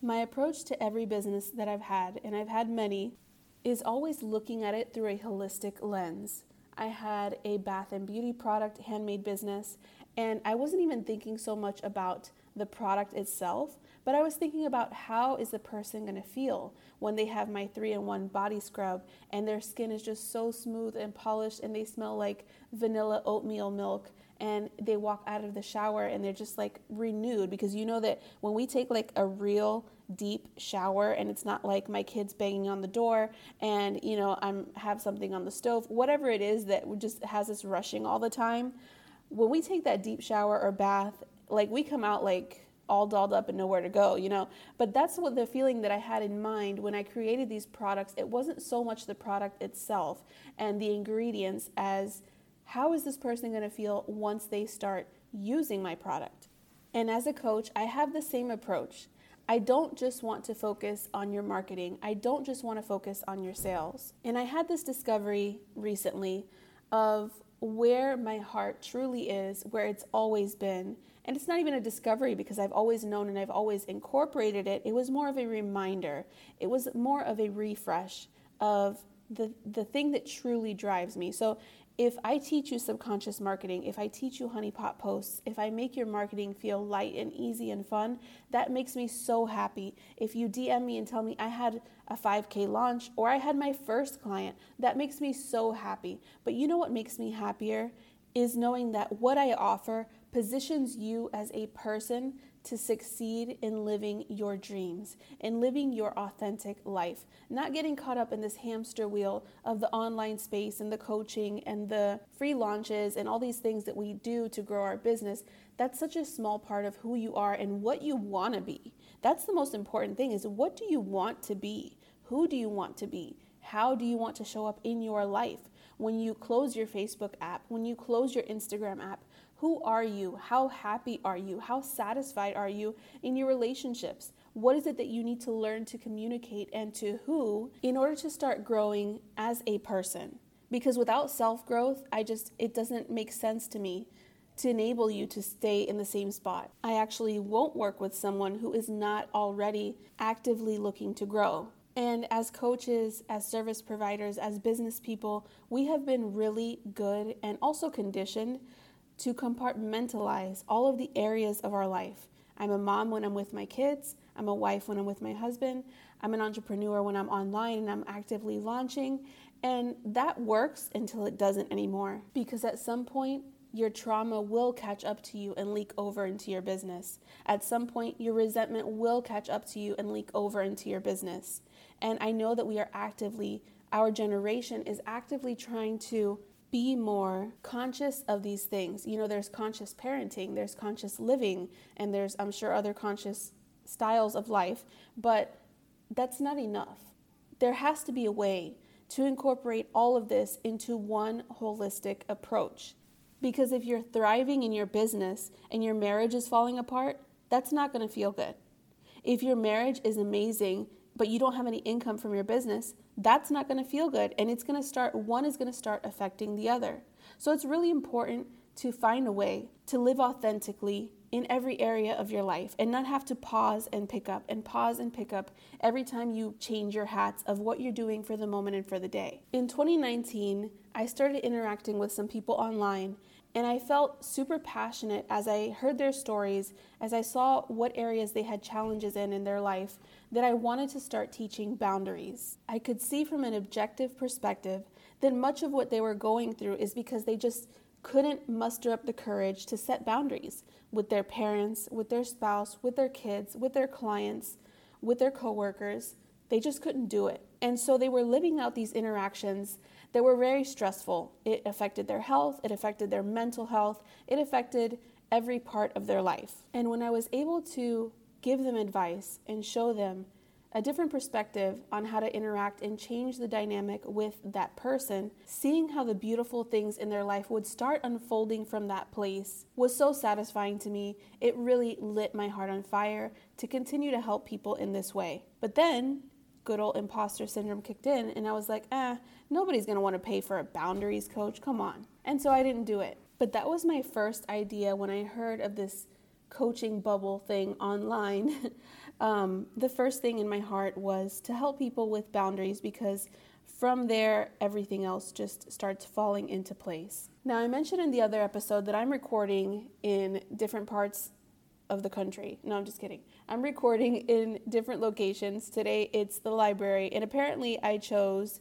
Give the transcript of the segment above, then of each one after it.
My approach to every business that I've had, and I've had many, is always looking at it through a holistic lens. I had a bath and beauty product handmade business, and I wasn't even thinking so much about the product itself, but I was thinking about how is the person going to feel when they have my 3-in-1 body scrub and their skin is just so smooth and polished and they smell like vanilla oatmeal milk and they walk out of the shower and they're just like renewed because you know that when we take like a real deep shower and it's not like my kids banging on the door and you know I'm have something on the stove whatever it is that just has us rushing all the time when we take that deep shower or bath like we come out like all dolled up and nowhere to go, you know. But that's what the feeling that I had in mind when I created these products. It wasn't so much the product itself and the ingredients as how is this person going to feel once they start using my product? And as a coach, I have the same approach. I don't just want to focus on your marketing. I don't just want to focus on your sales. And I had this discovery recently of where my heart truly is, where it's always been. And it's not even a discovery because I've always known and I've always incorporated it. It was more of a reminder, it was more of a refresh of the, the thing that truly drives me. So if I teach you subconscious marketing, if I teach you honeypot posts, if I make your marketing feel light and easy and fun, that makes me so happy. If you DM me and tell me I had a 5K launch or I had my first client, that makes me so happy. But you know what makes me happier? Is knowing that what I offer positions you as a person to succeed in living your dreams and living your authentic life, not getting caught up in this hamster wheel of the online space and the coaching and the free launches and all these things that we do to grow our business. That's such a small part of who you are and what you want to be. That's the most important thing is what do you want to be? Who do you want to be? How do you want to show up in your life? When you close your Facebook app, when you close your Instagram app, who are you? How happy are you? How satisfied are you in your relationships? What is it that you need to learn to communicate and to who in order to start growing as a person? Because without self growth, I just, it doesn't make sense to me to enable you to stay in the same spot. I actually won't work with someone who is not already actively looking to grow. And as coaches, as service providers, as business people, we have been really good and also conditioned to compartmentalize all of the areas of our life. I'm a mom when I'm with my kids, I'm a wife when I'm with my husband, I'm an entrepreneur when I'm online and I'm actively launching. And that works until it doesn't anymore because at some point, your trauma will catch up to you and leak over into your business. At some point, your resentment will catch up to you and leak over into your business. And I know that we are actively, our generation is actively trying to be more conscious of these things. You know, there's conscious parenting, there's conscious living, and there's, I'm sure, other conscious styles of life, but that's not enough. There has to be a way to incorporate all of this into one holistic approach. Because if you're thriving in your business and your marriage is falling apart, that's not going to feel good. If your marriage is amazing, but you don't have any income from your business, that's not going to feel good. And it's going to start, one is going to start affecting the other. So it's really important to find a way to live authentically in every area of your life and not have to pause and pick up and pause and pick up every time you change your hats of what you're doing for the moment and for the day. In 2019, I started interacting with some people online and I felt super passionate as I heard their stories, as I saw what areas they had challenges in in their life, that I wanted to start teaching boundaries. I could see from an objective perspective that much of what they were going through is because they just couldn't muster up the courage to set boundaries with their parents, with their spouse, with their kids, with their clients, with their coworkers. They just couldn't do it. And so they were living out these interactions that were very stressful. It affected their health, it affected their mental health, it affected every part of their life. And when I was able to give them advice and show them a different perspective on how to interact and change the dynamic with that person, seeing how the beautiful things in their life would start unfolding from that place was so satisfying to me. It really lit my heart on fire to continue to help people in this way. But then, good old imposter syndrome kicked in, and I was like, eh, nobody's gonna wanna pay for a boundaries coach, come on. And so I didn't do it. But that was my first idea when I heard of this coaching bubble thing online Um, the first thing in my heart was to help people with boundaries because from there, everything else just starts falling into place. Now, I mentioned in the other episode that I'm recording in different parts of the country. No, I'm just kidding. I'm recording in different locations. Today it's the library, and apparently I chose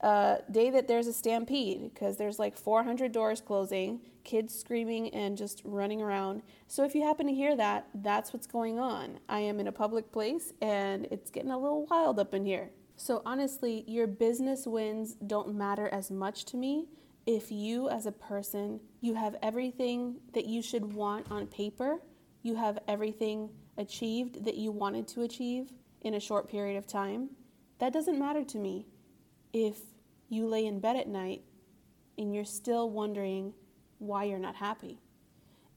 a day that there's a stampede because there's like 400 doors closing, kids screaming and just running around. So if you happen to hear that, that's what's going on. I am in a public place and it's getting a little wild up in here. So honestly, your business wins don't matter as much to me if you as a person, you have everything that you should want on paper you have everything achieved that you wanted to achieve in a short period of time, that doesn't matter to me if you lay in bed at night and you're still wondering why you're not happy.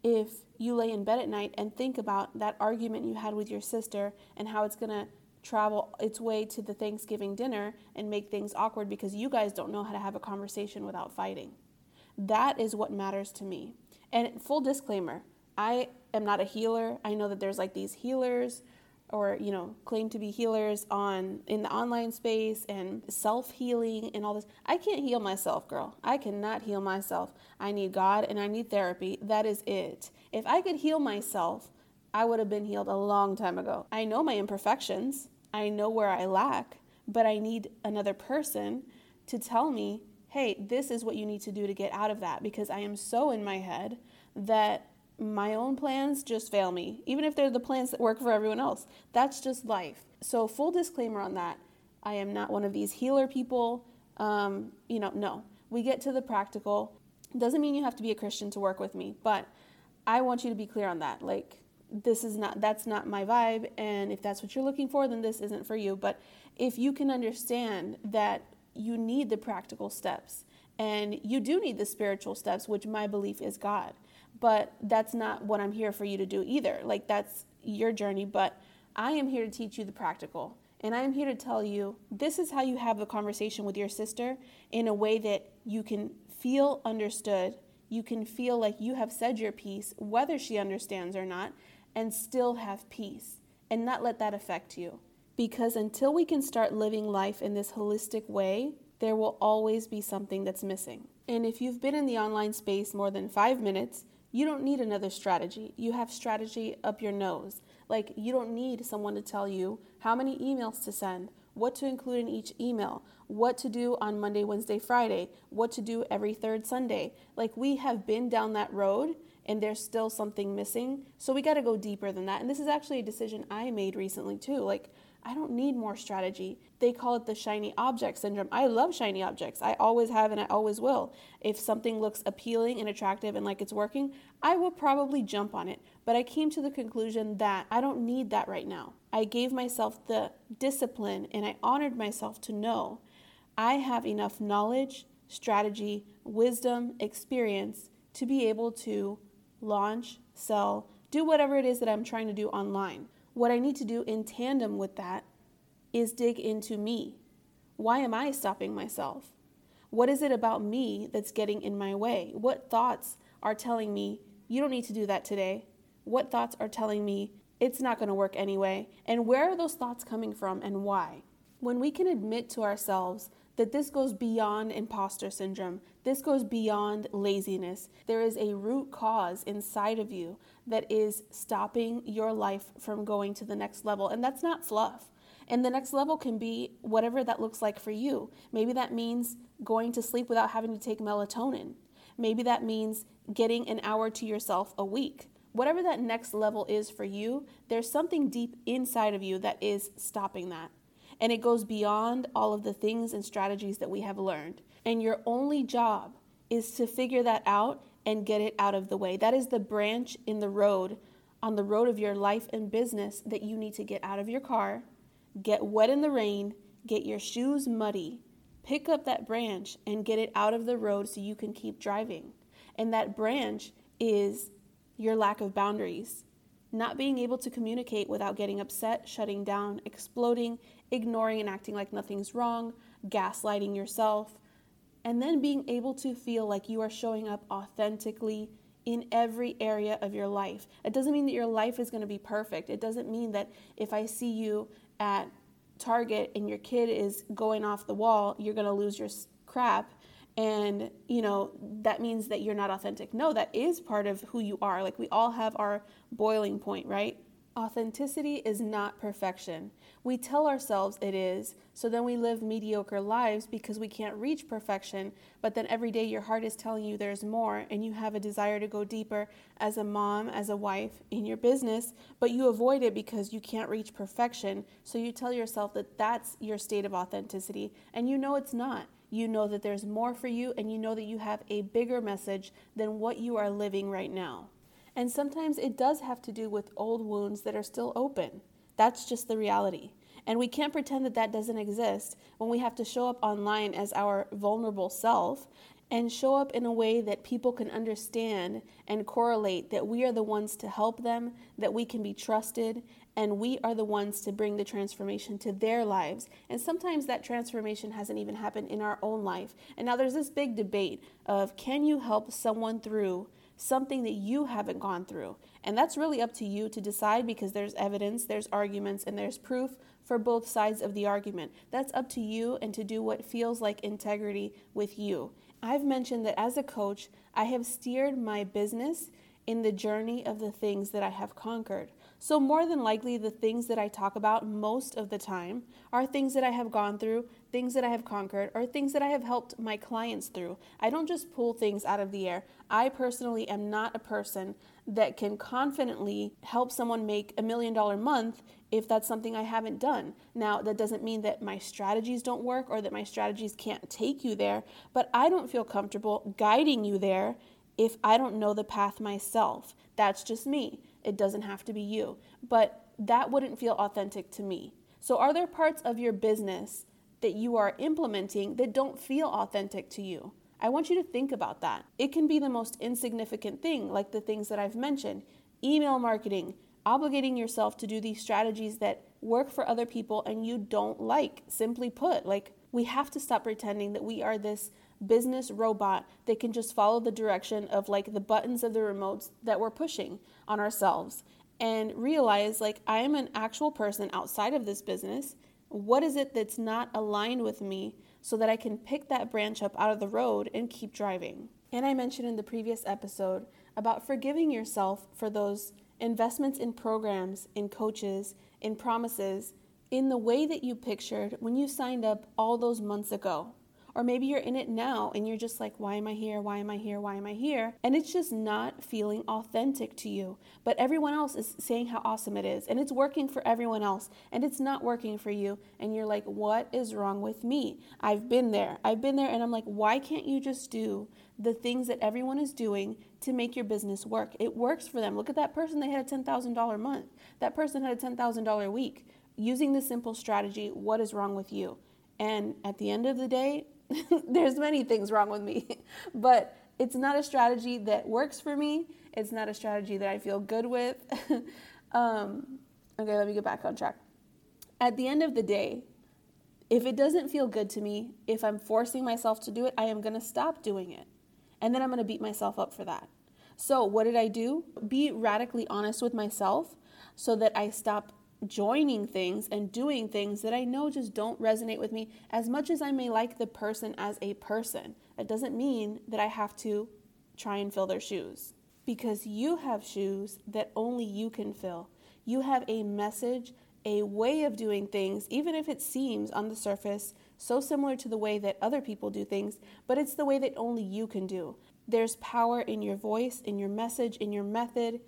If you lay in bed at night and think about that argument you had with your sister and how it's going to travel its way to the Thanksgiving dinner and make things awkward because you guys don't know how to have a conversation without fighting. That is what matters to me. And full disclaimer, I am not a healer. I know that there's like these healers or you know claim to be healers on in the online space and self-healing and all this. I can't heal myself girl. I cannot heal myself. I need god and i need therapy. That is it. If i could heal myself i would have been healed a long time ago. I know my imperfections. I know where i lack but i need another person to tell me hey this is what you need to do to get out of that because i am so in my head that my own plans just fail me, even if they're the plans that work for everyone else. That's just life. So, full disclaimer on that I am not one of these healer people. Um, you know, no. We get to the practical. Doesn't mean you have to be a Christian to work with me, but I want you to be clear on that. Like, this is not, that's not my vibe. And if that's what you're looking for, then this isn't for you. But if you can understand that you need the practical steps and you do need the spiritual steps, which my belief is God but that's not what I'm here for you to do either. Like, that's your journey, but I am here to teach you the practical. And I'm here to tell you this is how you have a conversation with your sister in a way that you can feel understood. You can feel like you have said your piece, whether she understands or not, and still have peace and not let that affect you. Because until we can start living life in this holistic way, there will always be something that's missing. And if you've been in the online space more than five minutes, you don't need another strategy. You have strategy up your nose. Like, you don't need someone to tell you how many emails to send, what to include in each email, what to do on Monday, Wednesday, Friday, what to do every third Sunday. Like, we have been down that road and there's still something missing. So, we got to go deeper than that. And this is actually a decision I made recently, too. Like, I don't need more strategy. They call it the shiny object syndrome. I love shiny objects. I always have and I always will. If something looks appealing and attractive and like it's working, I will probably jump on it. But I came to the conclusion that I don't need that right now. I gave myself the discipline and I honored myself to know I have enough knowledge, strategy, wisdom, experience to be able to launch, sell, do whatever it is that I'm trying to do online. What I need to do in tandem with that is dig into me. Why am I stopping myself? What is it about me that's getting in my way? What thoughts are telling me, you don't need to do that today? What thoughts are telling me, it's not going to work anyway? And where are those thoughts coming from and why? When we can admit to ourselves that this goes beyond imposter syndrome, this goes beyond laziness. There is a root cause inside of you that is stopping your life from going to the next level. And that's not fluff. And the next level can be whatever that looks like for you. Maybe that means going to sleep without having to take melatonin. Maybe that means getting an hour to yourself a week. Whatever that next level is for you, there's something deep inside of you that is stopping that. And it goes beyond all of the things and strategies that we have learned. And your only job is to figure that out and get it out of the way. That is the branch in the road, on the road of your life and business, that you need to get out of your car, get wet in the rain, get your shoes muddy, pick up that branch and get it out of the road so you can keep driving. And that branch is your lack of boundaries. Not being able to communicate without getting upset, shutting down, exploding, ignoring and acting like nothing's wrong, gaslighting yourself, and then being able to feel like you are showing up authentically in every area of your life. It doesn't mean that your life is going to be perfect. It doesn't mean that if I see you at Target and your kid is going off the wall, you're going to lose your crap and you know that means that you're not authentic. No, that is part of who you are. Like we all have our boiling point, right? Authenticity is not perfection. We tell ourselves it is, so then we live mediocre lives because we can't reach perfection. But then every day your heart is telling you there's more, and you have a desire to go deeper as a mom, as a wife, in your business, but you avoid it because you can't reach perfection. So you tell yourself that that's your state of authenticity, and you know it's not. You know that there's more for you, and you know that you have a bigger message than what you are living right now. And sometimes it does have to do with old wounds that are still open. That's just the reality. And we can't pretend that that doesn't exist when we have to show up online as our vulnerable self and show up in a way that people can understand and correlate that we are the ones to help them, that we can be trusted, and we are the ones to bring the transformation to their lives. And sometimes that transformation hasn't even happened in our own life. And now there's this big debate of can you help someone through something that you haven't gone through. And that's really up to you to decide because there's evidence, there's arguments, and there's proof for both sides of the argument. That's up to you and to do what feels like integrity with you. I've mentioned that as a coach, I have steered my business in the journey of the things that I have conquered. So, more than likely, the things that I talk about most of the time are things that I have gone through, things that I have conquered, or things that I have helped my clients through. I don't just pull things out of the air. I personally am not a person that can confidently help someone make a million dollar month if that's something I haven't done. Now, that doesn't mean that my strategies don't work or that my strategies can't take you there, but I don't feel comfortable guiding you there if I don't know the path myself. That's just me. It doesn't have to be you. But that wouldn't feel authentic to me. So, are there parts of your business that you are implementing that don't feel authentic to you? I want you to think about that. It can be the most insignificant thing, like the things that I've mentioned email marketing, obligating yourself to do these strategies that work for other people and you don't like. Simply put, like, we have to stop pretending that we are this business robot that can just follow the direction of like the buttons of the remotes that we're pushing on ourselves and realize like I am an actual person outside of this business. What is it that's not aligned with me so that I can pick that branch up out of the road and keep driving? And I mentioned in the previous episode about forgiving yourself for those investments in programs, in coaches, in promises, in the way that you pictured when you signed up all those months ago. Or maybe you're in it now and you're just like, why am I here? Why am I here? Why am I here? And it's just not feeling authentic to you. But everyone else is saying how awesome it is. And it's working for everyone else. And it's not working for you. And you're like, what is wrong with me? I've been there. I've been there. And I'm like, why can't you just do the things that everyone is doing to make your business work? It works for them. Look at that person. They had a $10,000 month. That person had a $10,000 week. Using this simple strategy, what is wrong with you? And at the end of the day, there's many things wrong with me, but it's not a strategy that works for me. It's not a strategy that I feel good with. um, okay, let me get back on track. At the end of the day, if it doesn't feel good to me, if I'm forcing myself to do it, I am going to stop doing it. And then I'm going to beat myself up for that. So, what did I do? Be radically honest with myself so that I stop joining things and doing things that I know just don't resonate with me as much as I may like the person as a person. That doesn't mean that I have to try and fill their shoes because you have shoes that only you can fill. You have a message, a way of doing things, even if it seems on the surface so similar to the way that other people do things, but it's the way that only you can do. There's power in your voice, in your message, in your method,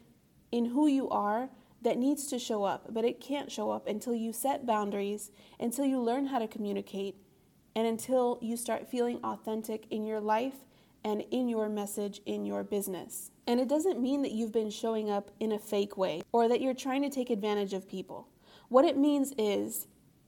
in who you are that needs to show up, but it can't show up until you set boundaries, until you learn how to communicate, and until you start feeling authentic in your life and in your message in your business. And it doesn't mean that you've been showing up in a fake way or that you're trying to take advantage of people. What it means is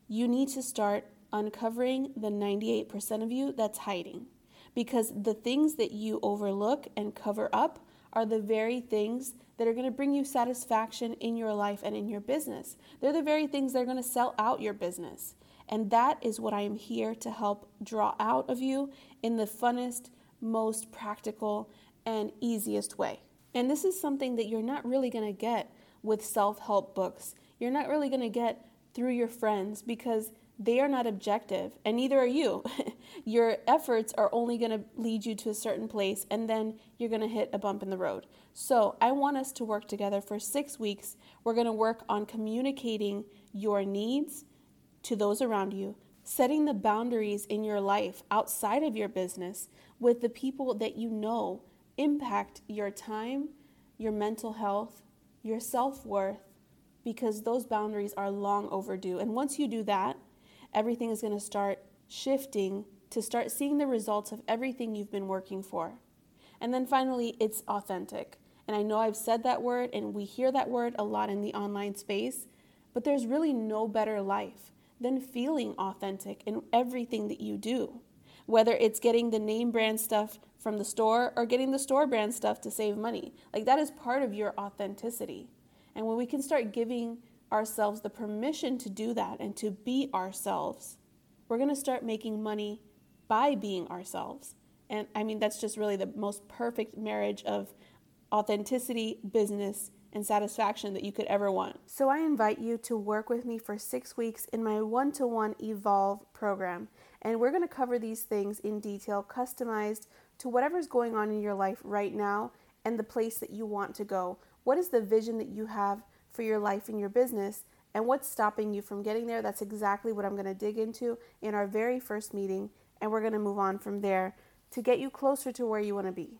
you need to start uncovering the 98% of you that's hiding. Because the things that you overlook and cover up are the very things that are going to bring you satisfaction in your life and in your business. They're the very things that are going to sell out your business. And that is what I am here to help draw out of you in the funnest, most practical, and easiest way. And this is something that you're not really going to get with self help books. You're not really going to get through your friends because they are not objective, and neither are you. your efforts are only going to lead you to a certain place, and then you're going to hit a bump in the road. So, I want us to work together for six weeks. We're going to work on communicating your needs to those around you, setting the boundaries in your life outside of your business with the people that you know impact your time, your mental health, your self worth, because those boundaries are long overdue. And once you do that, everything is going to start shifting to start seeing the results of everything you've been working for. And then finally, it's authentic. And I know I've said that word and we hear that word a lot in the online space, but there's really no better life than feeling authentic in everything that you do. Whether it's getting the name brand stuff from the store or getting the store brand stuff to save money. Like that is part of your authenticity. And when we can start giving ourselves the permission to do that and to be ourselves, we're going to start making money by being ourselves. And I mean, that's just really the most perfect marriage of authenticity, business, and satisfaction that you could ever want. So I invite you to work with me for six weeks in my one to one Evolve program. And we're going to cover these things in detail, customized to whatever's going on in your life right now and the place that you want to go. What is the vision that you have for your life and your business? And what's stopping you from getting there? That's exactly what I'm going to dig into in our very first meeting. And we're going to move on from there to get you closer to where you want to be.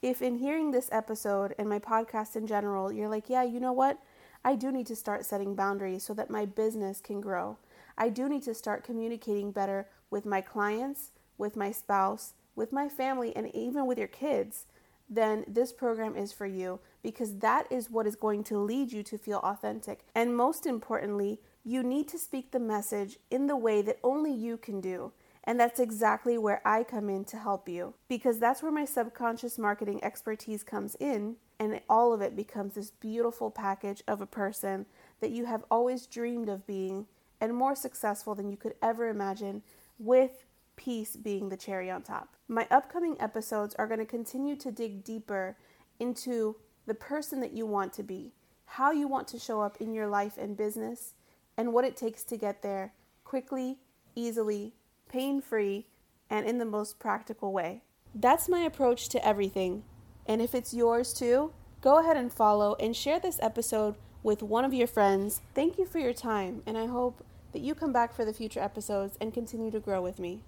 If in hearing this episode and my podcast in general, you're like, yeah, you know what? I do need to start setting boundaries so that my business can grow. I do need to start communicating better with my clients, with my spouse, with my family, and even with your kids, then this program is for you because that is what is going to lead you to feel authentic. And most importantly, you need to speak the message in the way that only you can do. And that's exactly where I come in to help you because that's where my subconscious marketing expertise comes in. And all of it becomes this beautiful package of a person that you have always dreamed of being and more successful than you could ever imagine with peace being the cherry on top. My upcoming episodes are going to continue to dig deeper into the person that you want to be, how you want to show up in your life and business, and what it takes to get there quickly, easily, pain free, and in the most practical way. That's my approach to everything. And if it's yours too, go ahead and follow and share this episode with one of your friends. Thank you for your time, and I hope that you come back for the future episodes and continue to grow with me.